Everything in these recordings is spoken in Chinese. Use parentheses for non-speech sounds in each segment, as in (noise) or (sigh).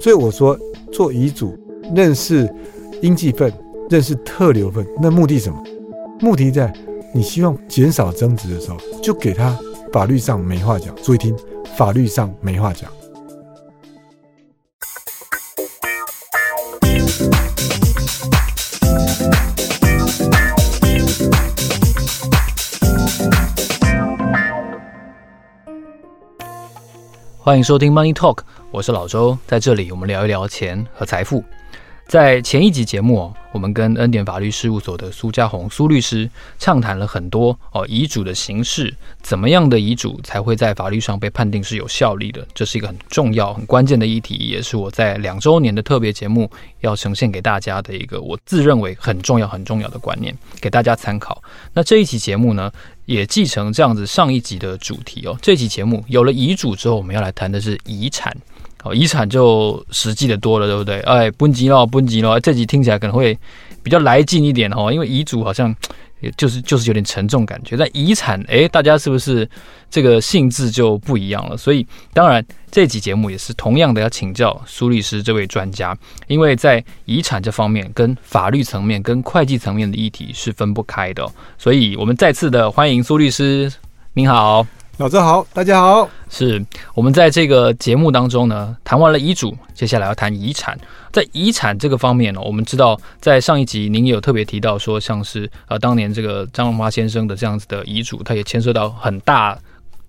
所以我说做遗嘱，认识应继份，认识特留份，那目的什么？目的在你希望减少争执的时候，就给他法律上没话讲。注意听，法律上没话讲。欢迎收听 Money Talk，我是老周，在这里我们聊一聊钱和财富。在前一集节目，我们跟恩典法律事务所的苏家红苏律师畅谈了很多哦遗嘱的形式，怎么样的遗嘱才会在法律上被判定是有效力的？这是一个很重要、很关键的议题，也是我在两周年的特别节目要呈现给大家的一个我自认为很重要、很重要的观念，给大家参考。那这一期节目呢，也继承这样子上一集的主题哦。这期节目有了遗嘱之后，我们要来谈的是遗产。哦遗产就实际的多了，对不对？哎，分钱咯，分钱咯，这集听起来可能会比较来劲一点哦，因为遗嘱好像也就是就是有点沉重感觉。但遗产，哎，大家是不是这个性质就不一样了？所以，当然这集节目也是同样的要请教苏律师这位专家，因为在遗产这方面，跟法律层面、跟会计层面的议题是分不开的。所以我们再次的欢迎苏律师，您好。老周好，大家好。是我们在这个节目当中呢，谈完了遗嘱，接下来要谈遗产。在遗产这个方面呢，我们知道在上一集您有特别提到说，像是呃当年这个张荣发先生的这样子的遗嘱，他也牵涉到很大。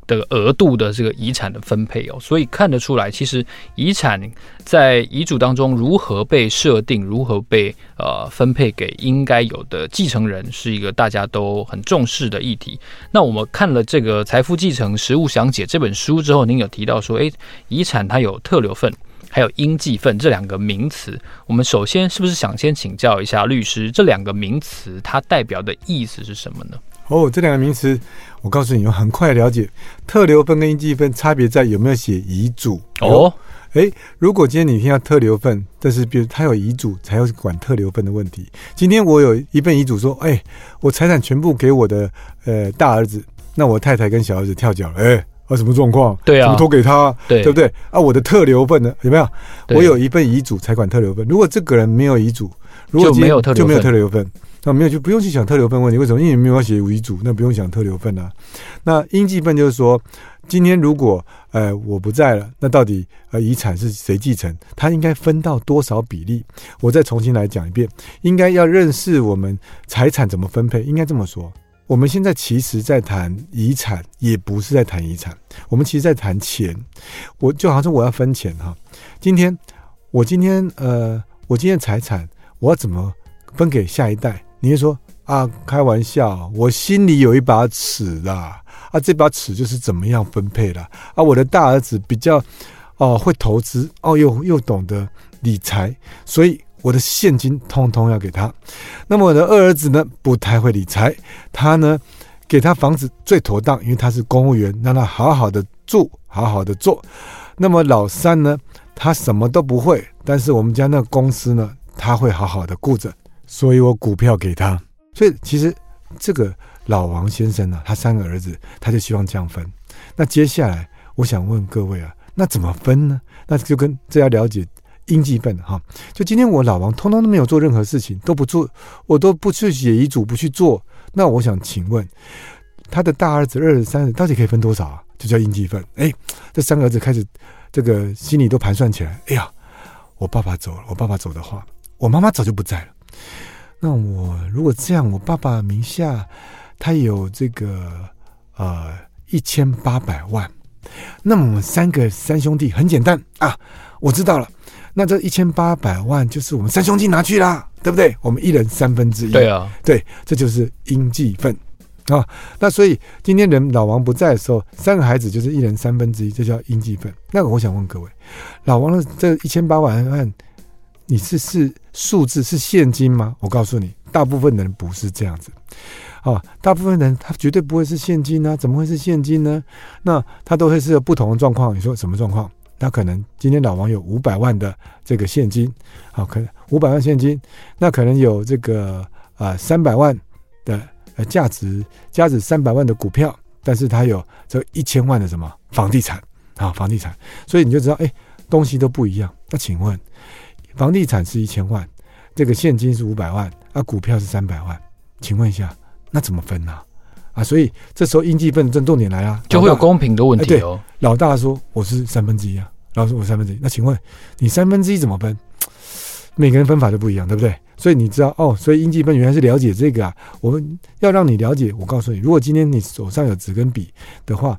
的额度的这个遗产的分配哦，所以看得出来，其实遗产在遗嘱当中如何被设定，如何被呃分配给应该有的继承人，是一个大家都很重视的议题。那我们看了这个《财富继承实务详解》这本书之后，您有提到说，诶，遗产它有特留份，还有应继份这两个名词。我们首先是不是想先请教一下律师，这两个名词它代表的意思是什么呢？哦，这两个名词，我告诉你，我很快了解。特留分跟应继分差别在有没有写遗嘱。哦，哎，如果今天你听到特留分，但是比如他有遗嘱，才要管特留分的问题。今天我有一份遗嘱说，哎，我财产全部给我的呃大儿子，那我太太跟小儿子跳脚了，哎，啊什么状况？对啊，怎么托给他？对，对不对？啊，我的特留份呢？有没有？我有一份遗嘱才管特留份。如果这个人没有遗嘱，如果就没有特就没有特留分。那没有就不用去想特留份问题，为什么？因为你没有写遗嘱，那不用想特留份啊。那应继份就是说，今天如果呃我不在了，那到底呃遗产是谁继承？他应该分到多少比例？我再重新来讲一遍，应该要认识我们财产怎么分配。应该这么说，我们现在其实在谈遗产，也不是在谈遗产，我们其实在谈钱。我就好像说我要分钱哈，今天我今天呃我今天财产我要怎么分给下一代？你会说啊，开玩笑，我心里有一把尺啦，啊，这把尺就是怎么样分配啦。啊，我的大儿子比较哦会投资哦，又又懂得理财，所以我的现金通通要给他。那么我的二儿子呢，不太会理财，他呢给他房子最妥当，因为他是公务员，让他好好的住，好好的做。那么老三呢，他什么都不会，但是我们家那公司呢，他会好好的顾着。所以我股票给他，所以其实这个老王先生呢、啊，他三个儿子，他就希望这样分。那接下来我想问各位啊，那怎么分呢？那就跟这要了解应继分哈。就今天我老王通通都没有做任何事情，都不做，我都不去写遗嘱，不去做。那我想请问，他的大儿子、二儿子、三儿子到底可以分多少啊？就叫应继分。哎，这三个儿子开始这个心里都盘算起来。哎呀，我爸爸走了，我爸爸走的话，我妈妈早就不在了。那我如果这样，我爸爸名下他有这个呃一千八百万，那么我们三个三兄弟很简单啊，我知道了，那这一千八百万就是我们三兄弟拿去啦，对不对？我们一人三分之一。对啊，对，这就是应继分啊。那所以今天人老王不在的时候，三个孩子就是一人三分之一，这叫应继分。那我想问各位，老王的这一千八百万。你是是数字是现金吗？我告诉你，大部分人不是这样子，啊，大部分人他绝对不会是现金呢、啊？怎么会是现金呢？那他都会是有不同的状况。你说什么状况？那可能今天老王有五百万的这个现金，好，可能五百万现金，那可能有这个啊三百万的呃价值，价值三百万的股票，但是他有这一千万的什么房地产啊，房地产，所以你就知道，哎。东西都不一样。那请问，房地产是一千万，这个现金是五百万，啊，股票是三百万，请问一下，那怎么分呢？啊，所以这时候应计分的重点来了，就会有公平的问题哦。老大说我是三分之一啊，老大说我三分之一，那请问你三分之一怎么分？(tsk) 每个人分法都不一样，对不对？所以你知道哦，所以应计分原来是了解这个啊。我们要让你了解，我告诉你，如果今天你手上有纸跟笔的话，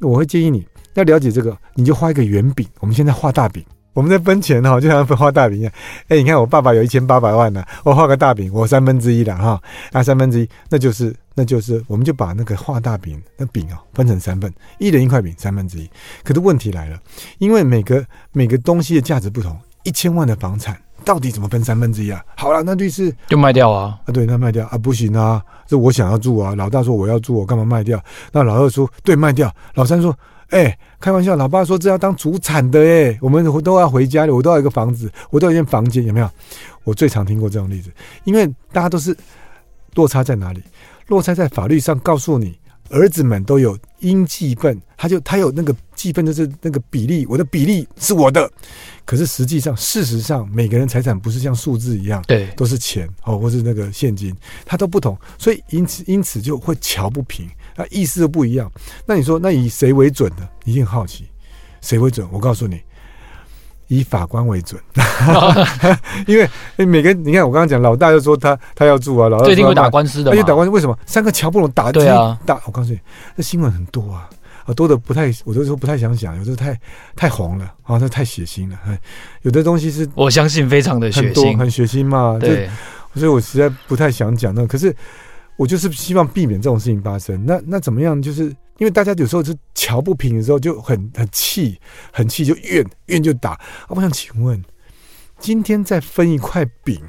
我会建议你要了解这个，你就画一个圆饼。我们现在画大饼。我们在分钱哈，就像分画大饼一样。哎，你看我爸爸有一千八百万呢，我画个大饼，我三分之一了哈，那三分之一，那就是那就是，我们就把那个画大饼那饼啊分成三份，一人一块饼，三分之一。可是问题来了，因为每个每个东西的价值不同，一千万的房产到底怎么分三分之一啊？好了，那律师就卖掉啊啊，对，那卖掉啊，不行啊，这我想要住啊。老大说我要住，我干嘛卖掉？那老二说对，卖掉。老三说。哎、欸，开玩笑，老爸说这要当主产的哎，我们都要回家的，我都要一个房子，我都要一间房间，有没有？我最常听过这种例子，因为大家都是落差在哪里？落差在法律上告诉你，儿子们都有应继分，他就他有那个继分，就是那个比例，我的比例是我的。可是实际上，事实上，每个人财产不是像数字一样，对，都是钱哦，或是那个现金，它都不同，所以因此因此就会瞧不平。啊，意思都不一样。那你说，那以谁为准呢？你一定好奇，谁为准？我告诉你，以法官为准。(laughs) 因为每个你看，我刚刚讲，老大就说他他要住啊，老二最近会打官司的，而且打官司为什么？三个乔布隆打对啊，打。我告诉你，那新闻很多啊，啊多的不太，我有时候不太想讲，有时候太太红了啊，那太血腥了。有的东西是我相信非常的血腥，很血腥嘛。对，所以我实在不太想讲那。可是。我就是希望避免这种事情发生。那那怎么样？就是因为大家有时候是瞧不平的时候，就很很气，很气就怨怨就打。啊我想请问，今天再分一块饼，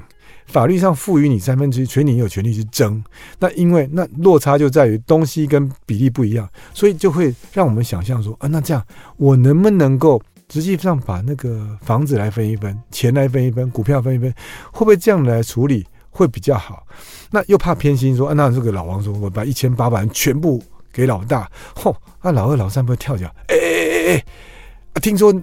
法律上赋予你三分之一，所以你有权利去争。那因为那落差就在于东西跟比例不一样，所以就会让我们想象说啊，那这样我能不能够实际上把那个房子来分一分，钱来分一分，股票分一分，会不会这样来处理？会比较好，那又怕偏心说，啊、那这个老王说，我把一千八百万全部给老大，嚯，那老二老三不会跳脚？哎哎哎哎，啊，听说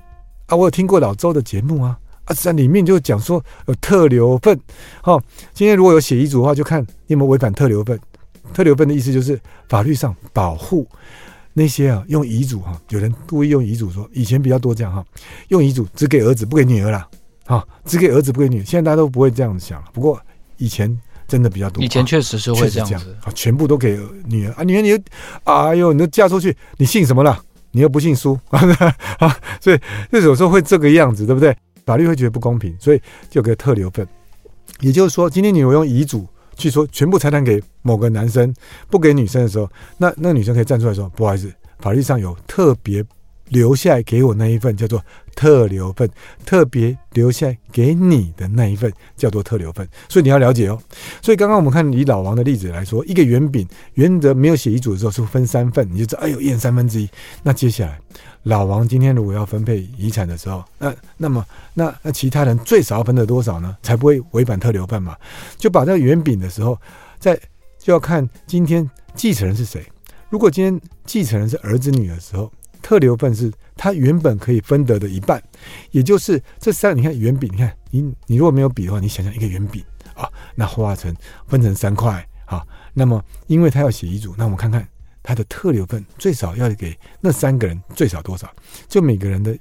啊，我有听过老周的节目啊，啊，在里面就讲说有特留份，好，今天如果有写遗嘱的话，就看你有没有违反特留份。特留份的意思就是法律上保护。那些啊用遗嘱哈，有人故意用遗嘱说，以前比较多这样哈，用遗嘱只给儿子不给女儿了，啊，只给儿子不给女，现在大家都不会这样想了，不过。以前真的比较多，以前确实是会这样子啊，全部都给女儿啊，女儿你，哎呦，你都嫁出去，你姓什么了？你又不姓苏 (laughs) 啊，所以就有时候会这个样子，对不对？法律会觉得不公平，所以就给特留份。也就是说，今天你有用遗嘱去说全部财产给某个男生，不给女生的时候，那那女生可以站出来说，不好意思，法律上有特别。留下来给我那一份叫做特留份，特别留下给你的那一份叫做特留份，所以你要了解哦。所以刚刚我们看以老王的例子来说，一个圆饼原则没有写遗嘱的时候是分三份，你就知道哎呦一人三分之一。那接下来老王今天如果要分配遗产的时候，那那么那那其他人最少要分得多少呢？才不会违反特留份嘛？就把这个圆饼的时候，在就要看今天继承人是谁。如果今天继承人是儿子女的时候。特留份是他原本可以分得的一半，也就是这三。你看圆饼，你看你你如果没有笔的话，你想象一个圆饼啊，那画成分成三块啊。那么因为他要写遗嘱，那我们看看他的特留份最少要给那三个人最少多少？就每个人的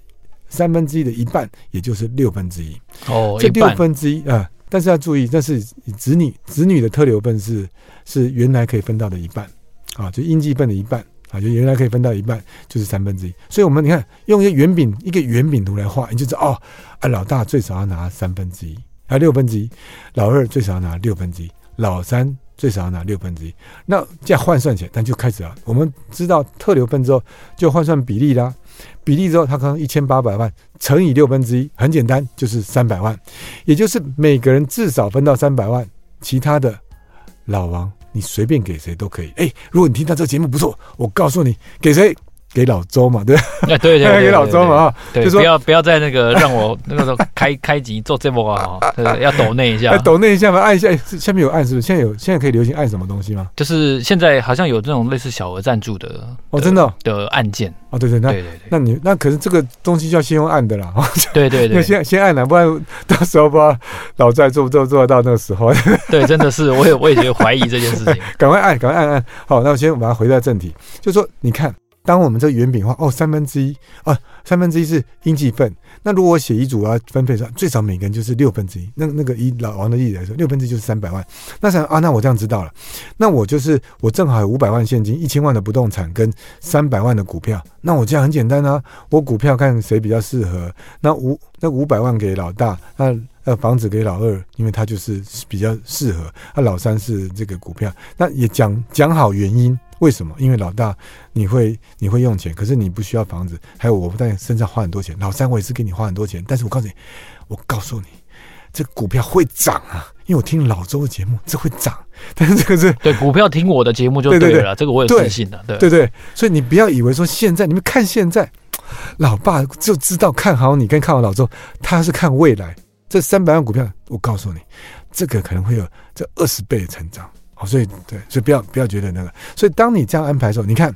三分之一的一半，也就是六分之一。哦，这六分之一啊，但是要注意，但是子女子女的特留份是是原来可以分到的一半啊，就应继份的一半。啊，就原来可以分到一半，就是三分之一。所以，我们你看，用一个圆饼，一个圆饼图来画，你就知道哦，啊，老大最少要拿三分之一，啊，六分之一；老二最少要拿六分之一，老三最少要拿六分之一。那这样换算起来，那就开始了。我们知道特留分之后，就换算比例啦。比例之后，他可能一千八百万乘以六分之一，很简单，就是三百万。也就是每个人至少分到三百万，其他的老王。你随便给谁都可以。哎，如果你听到这个节目不错，我告诉你，给谁 (laughs) 给老周嘛，对，对对对，给老周嘛啊，对，不要不要再那个让我 (laughs) 那个时候开开集做这波啊，对，要抖内一下，(laughs) 抖内一下嘛，按一下，下面有按是不是？现在有现在可以流行按什么东西吗？就是现在好像有这种类似小额赞助的哦，真的的按键哦，对对，那对对对，那你那可是这个东西就要先用按的啦，对对对，先先按了，不然到时候不知道老在做不做做得到那个时候，对，真的是，我也我也觉得怀疑这件事情，赶快按，赶快按按，好，那我先把它回到正题，就是说你看。当我们这圆饼画哦，三分之一啊，三分之一是应计分。那如果我写遗嘱啊分配上，最少每个人就是六分之一。那那个以老王的例子来说，六分之一就是三百万。那想啊，那我这样知道了。那我就是我正好有五百万现金、一千万的不动产跟三百万的股票。那我这样很简单啊，我股票看谁比较适合。那五那五百万给老大，那呃房子给老二，因为他就是比较适合。那老三是这个股票，那也讲讲好原因。为什么？因为老大你会你会用钱，可是你不需要房子，还有我不在身上花很多钱。老三我也是给你花很多钱，但是我告诉你，我告诉你，这股票会涨啊！因为我听老周的节目，这会涨。(laughs) 但是这个是对股票听我的节目就对了，对对对，这个我有自信的。对对对，所以你不要以为说现在你们看现在，老爸就知道看好你跟看好老周，他是看未来。这三百万股票，我告诉你，这个可能会有这二十倍的成长。所以对，所以不要不要觉得那个。所以当你这样安排的时候，你看，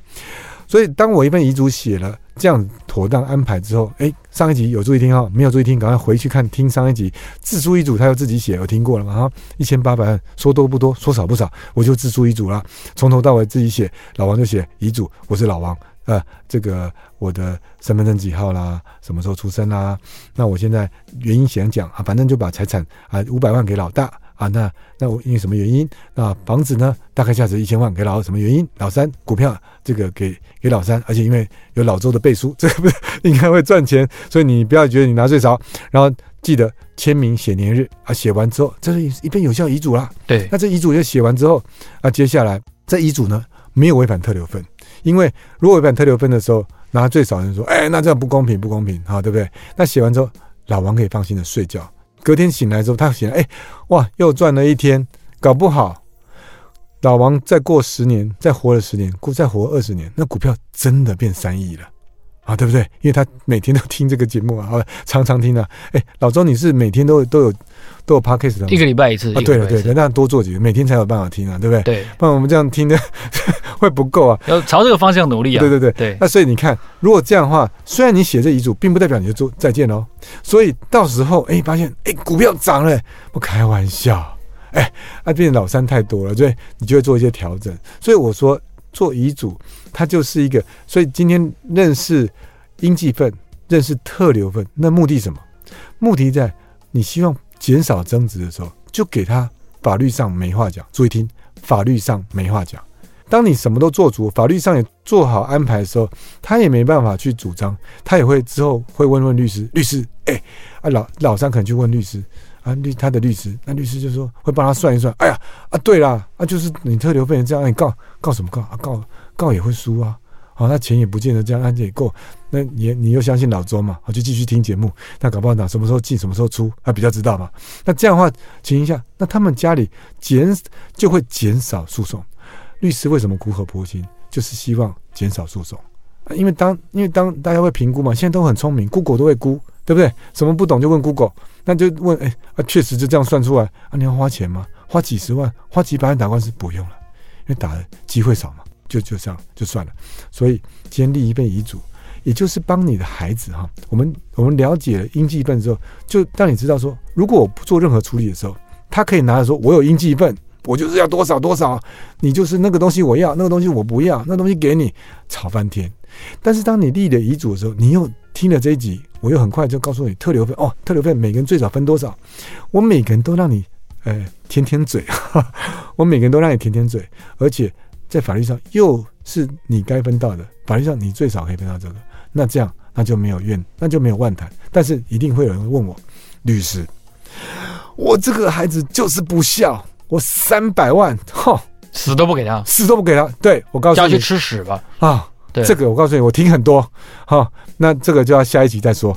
所以当我一份遗嘱写了这样妥当安排之后，哎，上一集有注意听哈，没有注意听，赶快回去看听上一集自书遗嘱，他要自己写，我听过了嘛哈，一千八百万，说多不多，说少不少，我就自书遗嘱了，从头到尾自己写，老王就写遗嘱，我是老王，呃，这个我的身份证几号啦，什么时候出生啦，那我现在原因想讲啊，反正就把财产啊五百万给老大。啊，那那我因为什么原因？那房子呢？大概价值一千万，给老二什么原因？老三股票这个给给老三，而且因为有老周的背书，(laughs) 这个不是应该会赚钱，所以你不要觉得你拿最少。然后记得签名写年日啊，写完之后这是一份有效遗嘱啦。对，那这遗嘱就写完之后啊，接下来这遗嘱呢没有违反特留分，因为如果违反特留分的时候拿最少人说，哎，那这样不公平，不公平，好，对不对？那写完之后，老王可以放心的睡觉。隔天醒来之后，他醒来，哎，哇，又赚了一天。搞不好，老王再过十年，再活了十年，再活二十年，那股票真的变三亿了，啊，对不对？因为他每天都听这个节目啊，常常听啊。哎，老周，你是每天都都有都有 podcast 的吗？一个礼拜一次。啊，对了对了，那多做几个，每天才有办法听啊，对不对？对，不然我们这样听的。(laughs) 会不够啊，要朝这个方向努力啊！对对对对，那所以你看，如果这样的话，虽然你写这遗嘱，并不代表你就做再见哦。所以到时候哎，发现哎，股票涨了，不开玩笑，哎，那变成老三太多了，所以你就会做一些调整。所以我说做遗嘱，它就是一个。所以今天认识应继分，认识特留分，那目的什么？目的在你希望减少争执的时候，就给他法律上没话讲。注意听，法律上没话讲。当你什么都做足，法律上也做好安排的时候，他也没办法去主张，他也会之后会问问律师，律师，哎，啊老老三可能去问律师，啊律他的律师，那律师就说会帮他算一算，哎呀，啊对啦，啊就是你特留分这样，你告告什么告？啊告告也会输啊，好，那钱也不见得这样案件也够，那你你又相信老周嘛，好就继续听节目，那搞不好哪什么时候进什么时候出，他比较知道嘛，那这样的话情形下，那他们家里减就会减少诉讼。律师为什么苦口婆心？就是希望减少诉讼，因为当因为当大家会评估嘛，现在都很聪明，Google 都会估，对不对？什么不懂就问 Google，那就问，哎啊，确实就这样算出来啊？你要花钱吗？花几十万、花几百万打官司不用了，因为打的机会少嘛，就就这样就算了。所以先立一份遗嘱，也就是帮你的孩子哈，我们我们了解了应继分之后，就让你知道说，如果我不做任何处理的时候，他可以拿着说，我有应继份。我就是要多少多少，你就是那个东西我要，那个东西我不要，那东西给你，吵翻天。但是当你立了遗嘱的时候，你又听了这一集，我又很快就告诉你特留费哦，特留费每个人最少分多少，我每个人都让你呃舔舔嘴，我每个人都让你舔舔嘴，而且在法律上又是你该分到的，法律上你最少可以分到这个，那这样那就没有怨，那就没有万谈。但是一定会有人问我，律师，我这个孩子就是不孝。我三百万，哼，死都不给他，死都不给他。对，我告诉你，叫去吃屎吧。啊，对，这个我告诉你，我听很多。哈，那这个就要下一集再说。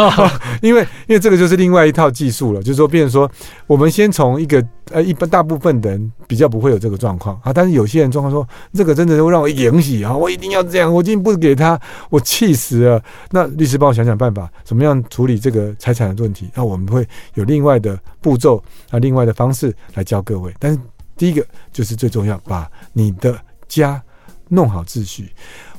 (laughs) 因为因为这个就是另外一套技术了，就是说，变成说，我们先从一个呃，一般大部分的人比较不会有这个状况啊，但是有些人状况说，这个真的会让我引起啊，我一定要这样，我今天不给他，我气死了。那律师帮我想想办法，怎么样处理这个财产的问题？那我们会有另外的步骤啊，另外的方式来教各位。但是第一个就是最重要，把你的家弄好秩序。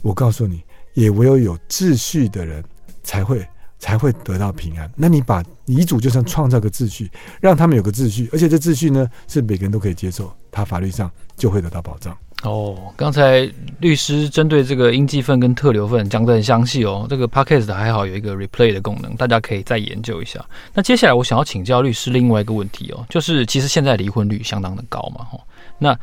我告诉你，也唯有有秩序的人才会才会得到平安。那你把遗嘱就像创造个秩序，让他们有个秩序，而且这秩序呢是每个人都可以接受，他法律上就会得到保障。哦，刚才律师针对这个应继分跟特留份讲得很详细哦。这个 p o c a s t 还好有一个 replay 的功能，大家可以再研究一下。那接下来我想要请教律师另外一个问题哦，就是其实现在离婚率相当的高嘛，哈，那。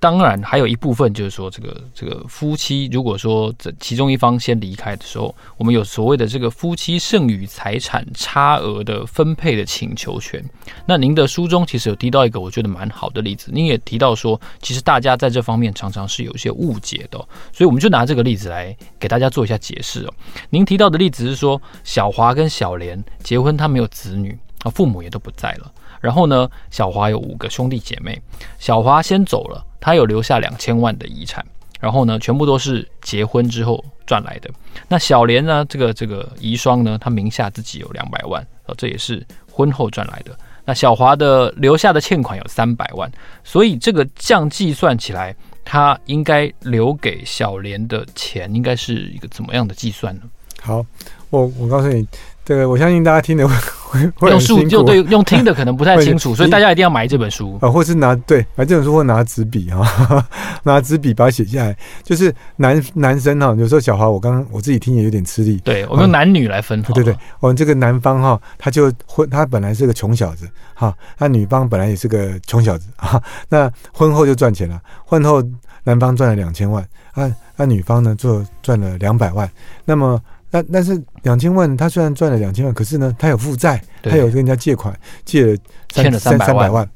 当然，还有一部分就是说，这个这个夫妻如果说这其中一方先离开的时候，我们有所谓的这个夫妻剩余财产差额的分配的请求权。那您的书中其实有提到一个我觉得蛮好的例子，您也提到说，其实大家在这方面常常是有一些误解的，所以我们就拿这个例子来给大家做一下解释哦。您提到的例子是说，小华跟小莲结婚，他没有子女啊，父母也都不在了。然后呢，小华有五个兄弟姐妹，小华先走了，他有留下两千万的遗产，然后呢，全部都是结婚之后赚来的。那小莲呢，这个这个遗孀呢，她名下自己有两百万，哦，这也是婚后赚来的。那小华的留下的欠款有三百万，所以这个这样计算起来，他应该留给小莲的钱应该是一个怎么样的计算呢？好，我我告诉你。这个我相信大家听的会 (laughs) 会会用书就对，用听的可能不太清楚，所以大家一定要买这本书啊，或是拿对买这本书或拿纸笔啊，(laughs) 拿纸笔把它写下来。就是男男生哈，有时候小华我刚刚我自己听也有点吃力。对，我们用男女来分。对对对，我们这个男方哈，他就婚他本来是个穷小子哈，那女方本来也是个穷小子哈，(laughs) 那婚后就赚钱了，婚后男方赚了两千万，啊，那女方呢就赚了两百万，那么。那但是两千万，他虽然赚了两千万，可是呢，他有负债，他有跟人家借款，借了三三三百万。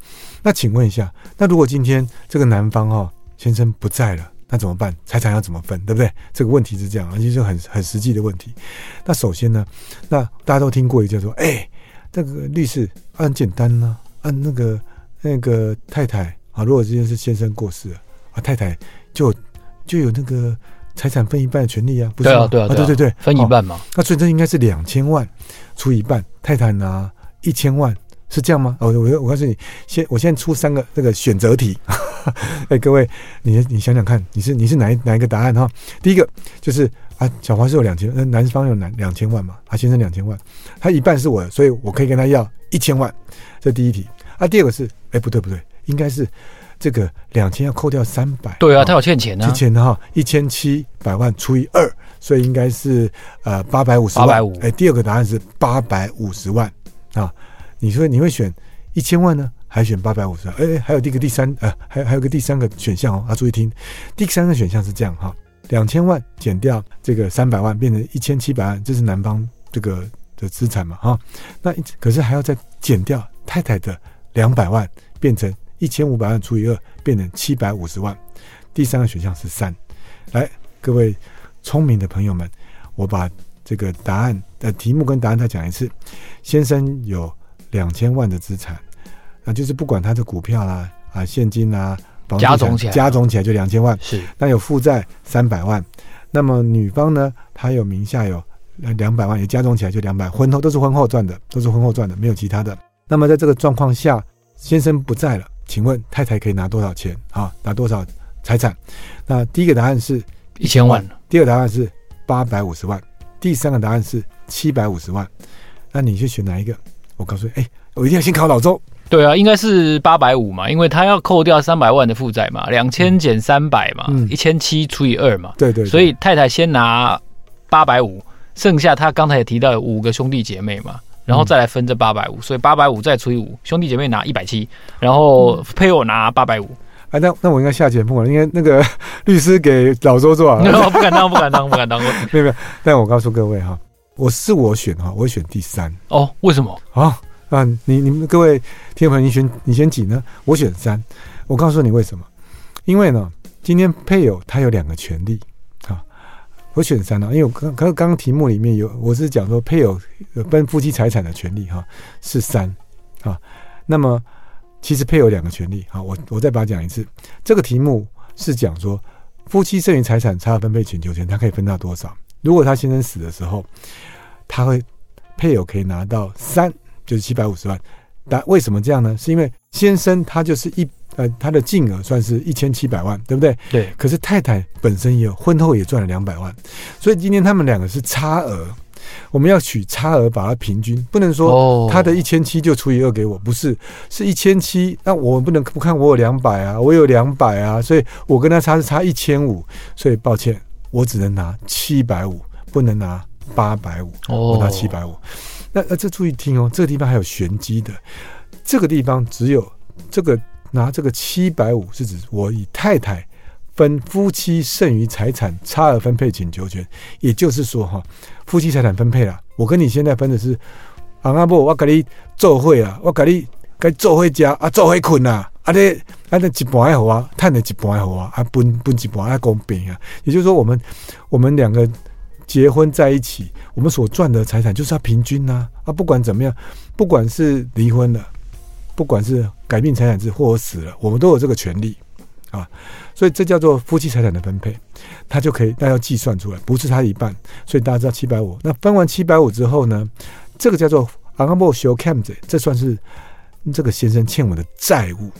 那请问一下，那如果今天这个男方哈、哦、先生不在了，那怎么办？财产要怎么分，对不对？这个问题是这样，而且是很很实际的问题。那首先呢，那大家都听过一句说，哎，这个律师很简单呢、啊，按那个那个太太啊，如果今天是先生过世了啊，太太就就有那个。财产分一半的权利啊，不是吗？对啊，对啊，对对对，分一半嘛。那所以这应该是两千万出一半，泰坦拿一千万，是这样吗？哦，我我告诉你，先我现在出三个那个选择题，(laughs) 哎，各位，你你想想看，你是你是哪一哪一个答案哈？第一个就是啊，小华是有两千，那男方有两两千万嘛？啊，先生两千万，他一半是我的，所以我可以跟他要一千万，这第一题。啊，第二个是，哎，不对不对，应该是。这个两千要扣掉三百，对啊，他有欠钱呢、啊，欠钱哈，一千七百万除以二，所以应该是呃八百五十万。八百五，哎，第二个答案是八百五十万啊。你说你会选一千万呢，还选八百五十万？哎，还有这个第三呃，还还有个第三个选项哦，啊，注意听，第三个选项是这样哈，两千万减掉这个三百万，变成一千七百万，这是男方这个的资产嘛哈。那可是还要再减掉太太的两百万，变成。一千五百万除以二，变成七百五十万。第三个选项是三。来，各位聪明的朋友们，我把这个答案的题目跟答案再讲一次。先生有两千万的资产，那就是不管他的股票啦、啊现金啦、房加总起来加总起来就两千万。是。那有负债三百万。那么女方呢，她有名下有两百万，也加总起来就两百。婚后都是婚后赚的，都是婚后赚的，没有其他的。那么在这个状况下，先生不在了。请问太太可以拿多少钱啊？拿多少财产？那第一个答案是一千万，第二个答案是八百五十万，第三个答案是七百五十万。那你去选哪一个？我告诉你，哎，我一定要先考老周。对啊，应该是八百五嘛，因为他要扣掉三百万的负债嘛，两千减三百嘛，一千七除以二嘛。对，对对。所以太太先拿八百五，剩下他刚才也提到有五个兄弟姐妹嘛。然后再来分这八百五，所以八百五再除以五，兄弟姐妹拿一百七，然后配偶拿八百五。哎，那那我应该下节目了，因为那个 (laughs) 律师给老周做啊。(laughs) 不敢当，不敢当，不敢当。(laughs) 没有没有，但我告诉各位哈，我是我选哈，我会选第三。哦，为什么？啊啊，你你们各位听众朋友，你选你选几呢？我选三。我告诉你为什么？因为呢，今天配偶他有两个权利啊，我选三啊，因为我刚刚刚题目里面有，我是讲说配偶分夫妻财产的权利哈是三啊。那么其实配偶两个权利啊，我我再把它讲一次，这个题目是讲说夫妻剩余财产差分配请求权，他可以分到多少？如果他先生死的时候，他会配偶可以拿到三，就是七百五十万。但为什么这样呢？是因为先生他就是一。呃，他的净额算是一千七百万，对不对？对。可是太太本身也有，婚后也赚了两百万，所以今天他们两个是差额，我们要取差额把它平均，不能说他的一千七就除以二给我，不是，是一千七，那我不能不看我有两百啊，我有两百啊，所以我跟他差是差一千五，所以抱歉，我只能拿七百五，不能拿八百五，我拿七百五。那那这注意听哦，这个地方还有玄机的，这个地方只有这个。拿这个七百五是指我与太太分夫妻剩余财产差额分配请求权，也就是说哈，夫妻财产分配了，我跟你现在分的是，啊阿伯我给你做会啊，我给你该做会家啊，做会困啊，啊你啊那一半好啊，赚的一半好啊，啊分分一半啊公平啊，也就是说我们我们两个结婚在一起，我们所赚的财产就是要平均呐，啊不管怎么样，不管是离婚了。不管是改变财产制或我死了，我们都有这个权利啊，所以这叫做夫妻财产的分配，他就可以大家要计算出来，不是他一半，所以大家知道七百五。那分完七百五之后呢，这个叫做 honorable c a m 这算是这个先生欠我的债务，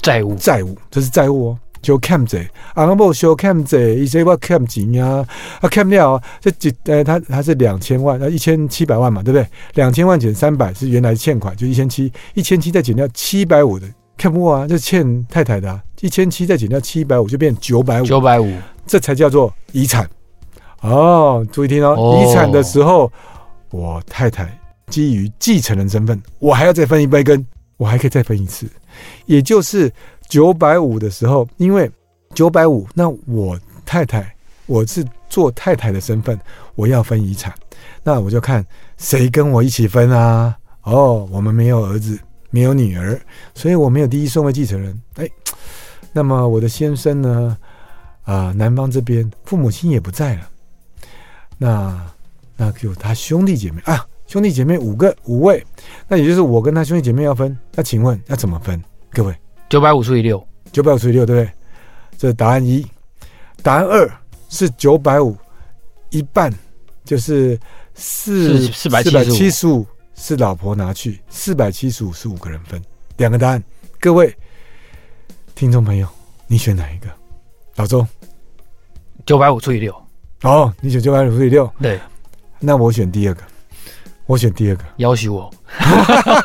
债务债务，这是债务哦。就欠债，啊，我无小欠债，伊说我欠钱啊，啊欠了，这几呃，他他是两千万，呃一千七百万嘛，对不对？两千万减三百是原来欠款，就一千七，一千七再减掉七百五的欠不啊，就欠太太的，啊，一千七再减掉七百五就变九百五，九百五，这才叫做遗产。哦，注意听哦，哦遗产的时候，我太太基于继承人身份，我还要再分一杯羹，我还可以再分一次，也就是。九百五的时候，因为九百五，那我太太，我是做太太的身份，我要分遗产，那我就看谁跟我一起分啊？哦，我们没有儿子，没有女儿，所以我没有第一顺位继承人。哎，那么我的先生呢？啊、男方这边父母亲也不在了，那那就他兄弟姐妹啊，兄弟姐妹五个五位，那也就是我跟他兄弟姐妹要分，那请问要怎么分？各位？九百五除以六，九百五除以六，对不对？这是答案一。答案二是九百五一半，就是四四百七十五是老婆拿去，四百七十五是五个人分。两个答案，各位听众朋友，你选哪一个？老周，九百五除以六。哦，你选九百五除以六。对，那我选第二个。我选第二个，要挟我，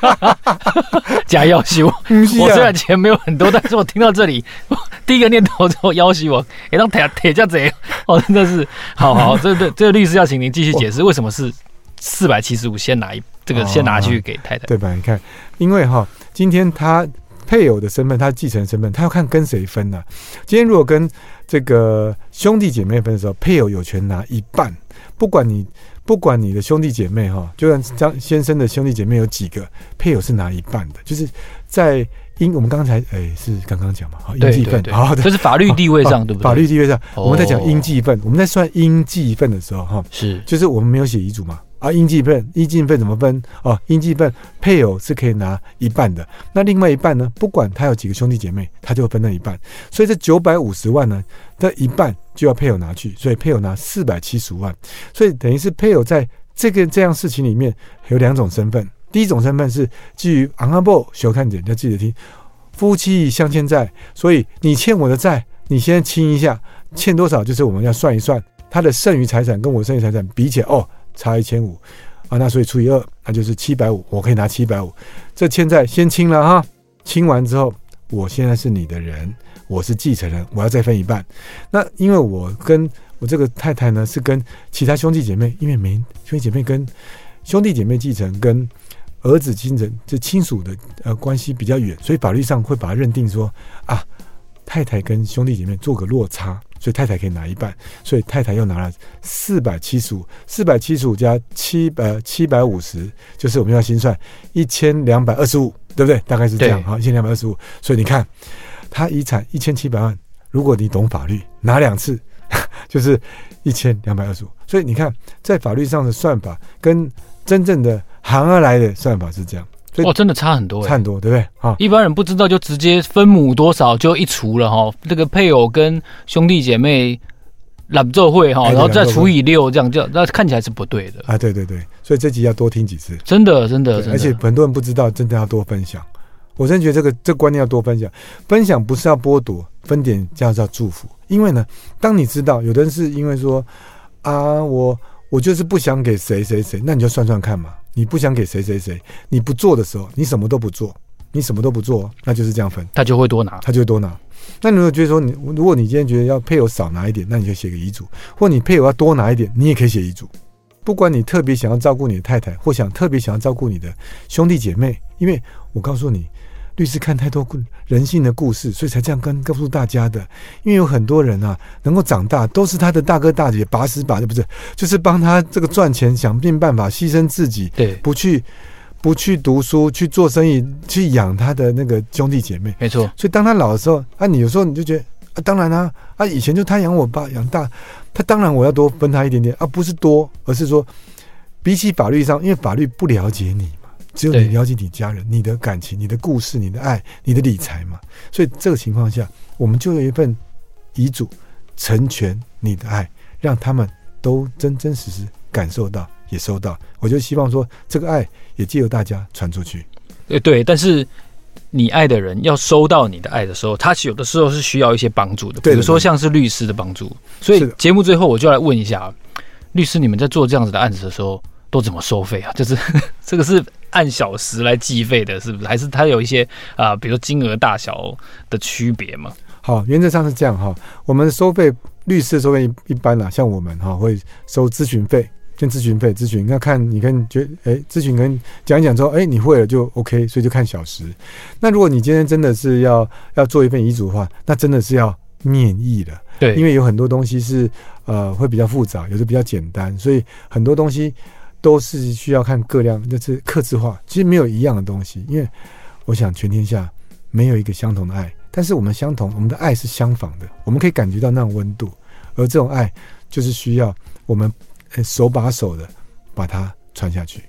(laughs) 假要挟我。我虽然钱没有很多，但是我听到这里，(laughs) 第一个念头就要挟我。哎，让铁铁匠贼 (laughs) 哦，真的是，好好，这这这个律师要请您继续解释，为什么是四百七十五先拿一这个先拿去给太太，对吧？你看，因为哈，今天他配偶的身份，他继承身份，他要看跟谁分呢？今天如果跟这个兄弟姐妹分的时候，配偶有权拿一半，不管你。不管你的兄弟姐妹哈，就算张先生的兄弟姐妹有几个，配偶是拿一半的，就是在因我们刚才哎、欸、是刚刚讲嘛，好应继份，好，这是法律地位上对不对？法律地位上，我们在讲应继份，我们在算应继份的时候哈，是就是我们没有写遗嘱嘛。啊，应继分，应继分怎么分？哦，应继分，配偶是可以拿一半的。那另外一半呢？不管他有几个兄弟姐妹，他就会分那一半。所以这九百五十万呢，的一半就要配偶拿去，所以配偶拿四百七十五万。所以等于是配偶在这个这样事情里面有两种身份。第一种身份是基于 honorable 小看点，要记得听，夫妻相欠债，所以你欠我的债，你先清一下，欠多少就是我们要算一算他的剩余财产跟我剩余财产比起来哦。差一千五啊，那所以除以二，那就是七百五。我可以拿七百五，这欠债先清了哈。清完之后，我现在是你的人，我是继承人，我要再分一半。那因为我跟我这个太太呢，是跟其他兄弟姐妹，因为没兄弟姐妹跟兄弟姐妹继承跟儿子继承这亲属的呃关系比较远，所以法律上会把它认定说啊，太太跟兄弟姐妹做个落差。所以太太可以拿一半，所以太太又拿了四百七十五，四百七十五加七百七百五十，就是我们要心算一千两百二十五，对不对？大概是这样，好，一千两百二十五。所以你看，他遗产一千七百万，如果你懂法律，拿两次 (laughs) 就是一千两百二十五。所以你看，在法律上的算法跟真正的行而来的算法是这样。哦，真的差很多，差很多，对不对？啊，一般人不知道就直接分母多少就一除了哈，这个配偶跟兄弟姐妹揽奏会哈，然后再除以六，这样就那看起来是不对的啊。对对对，所以这集要多听几次，真的真的，而且很多人不知道，真的要多分享。我真的觉得这个这个观念要多分享，分享不是要剥夺，分点叫做祝福。因为呢，当你知道有的人是因为说啊，我我就是不想给谁谁谁，那你就算算看嘛。你不想给谁谁谁，你不做的时候，你什么都不做，你什么都不做，那就是这样分，他就会多拿，他就会多拿。那你如果觉得说你，如果你今天觉得要配偶少拿一点，那你就写个遗嘱；或你配偶要多拿一点，你也可以写遗嘱。不管你特别想要照顾你的太太，或想特别想要照顾你的兄弟姐妹，因为我告诉你。律师看太多人性的故事，所以才这样跟告诉大家的。因为有很多人啊，能够长大都是他的大哥大姐把屎把的，不是，就是帮他这个赚钱，想尽办法牺牲自己，对，不去不去读书，去做生意，去养他的那个兄弟姐妹。没错。所以当他老的时候，啊，你有时候你就觉得啊，当然啊，啊，以前就他养我爸养大，他当然我要多分他一点点，啊、不是多，而是说，比起法律上，因为法律不了解你。只有你了解你家人、你的感情、你的故事、你的爱、你的理财嘛，所以这个情况下，我们就有一份遗嘱，成全你的爱，让他们都真真实实感受到，也收到。我就希望说，这个爱也借由大家传出去。诶，对，但是你爱的人要收到你的爱的时候，他有的时候是需要一些帮助的，比如说像是律师的帮助。所以节目最后我就来问一下，律师，你们在做这样子的案子的时候，都怎么收费啊？就是 (laughs) 这个是。按小时来计费的，是不是？还是它有一些啊、呃，比如说金额大小的区别嘛？好，原则上是这样哈。我们收费，律师收费一般啦，像我们哈会收咨询费，先咨询费咨询，那看你跟觉哎咨询跟讲一讲之后，哎你会了就 OK，所以就看小时。那如果你今天真的是要要做一份遗嘱的话，那真的是要面议的，对，因为有很多东西是呃会比较复杂，有的比较简单，所以很多东西。都是需要看个量，就是客制化。其实没有一样的东西，因为我想全天下没有一个相同的爱，但是我们相同，我们的爱是相仿的，我们可以感觉到那种温度，而这种爱就是需要我们手把手的把它传下去。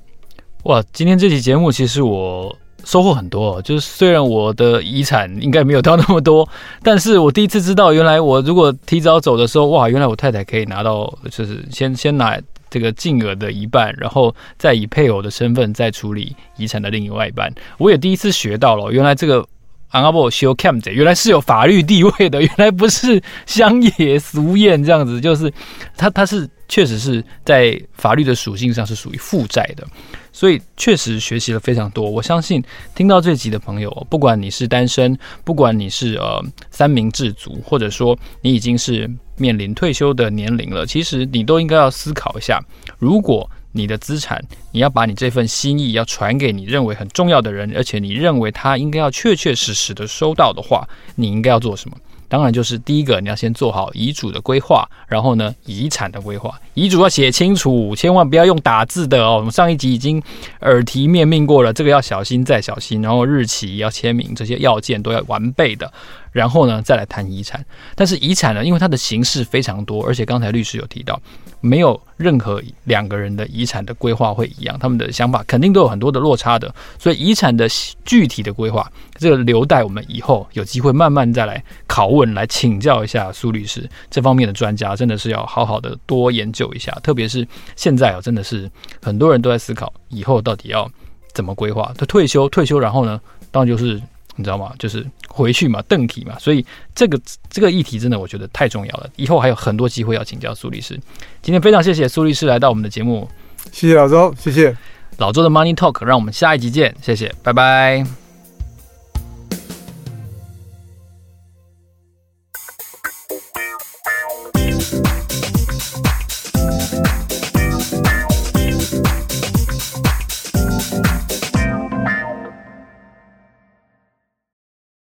哇，今天这期节目其实我收获很多，就是虽然我的遗产应该没有到那么多，但是我第一次知道，原来我如果提早走的时候，哇，原来我太太可以拿到，就是先先拿。这个净额的一半，然后再以配偶的身份再处理遗产的另外一半。我也第一次学到了，原来这个 honorable show cam 原来是有法律地位的，原来不是乡野俗谚这样子，就是它它是确实是在法律的属性上是属于负债的。所以确实学习了非常多。我相信听到这集的朋友，不管你是单身，不管你是呃三明治族，或者说你已经是面临退休的年龄了，其实你都应该要思考一下：如果你的资产，你要把你这份心意要传给你认为很重要的人，而且你认为他应该要确确实实的收到的话，你应该要做什么？当然，就是第一个，你要先做好遗嘱的规划，然后呢，遗产的规划，遗嘱要写清楚，千万不要用打字的哦。我们上一集已经耳提面命过了，这个要小心再小心，然后日期要签名，这些要件都要完备的。然后呢，再来谈遗产。但是遗产呢，因为它的形式非常多，而且刚才律师有提到，没有任何两个人的遗产的规划会一样，他们的想法肯定都有很多的落差的。所以遗产的具体的规划，这个留待我们以后有机会慢慢再来拷问、来请教一下苏律师这方面的专家，真的是要好好的多研究一下。特别是现在啊，真的是很多人都在思考以后到底要怎么规划。他退休，退休，然后呢，当然就是。你知道吗？就是回去嘛，邓体嘛，所以这个这个议题真的我觉得太重要了。以后还有很多机会要请教苏律师。今天非常谢谢苏律师来到我们的节目，谢谢老周，谢谢老周的 Money Talk，让我们下一集见，谢谢，拜拜。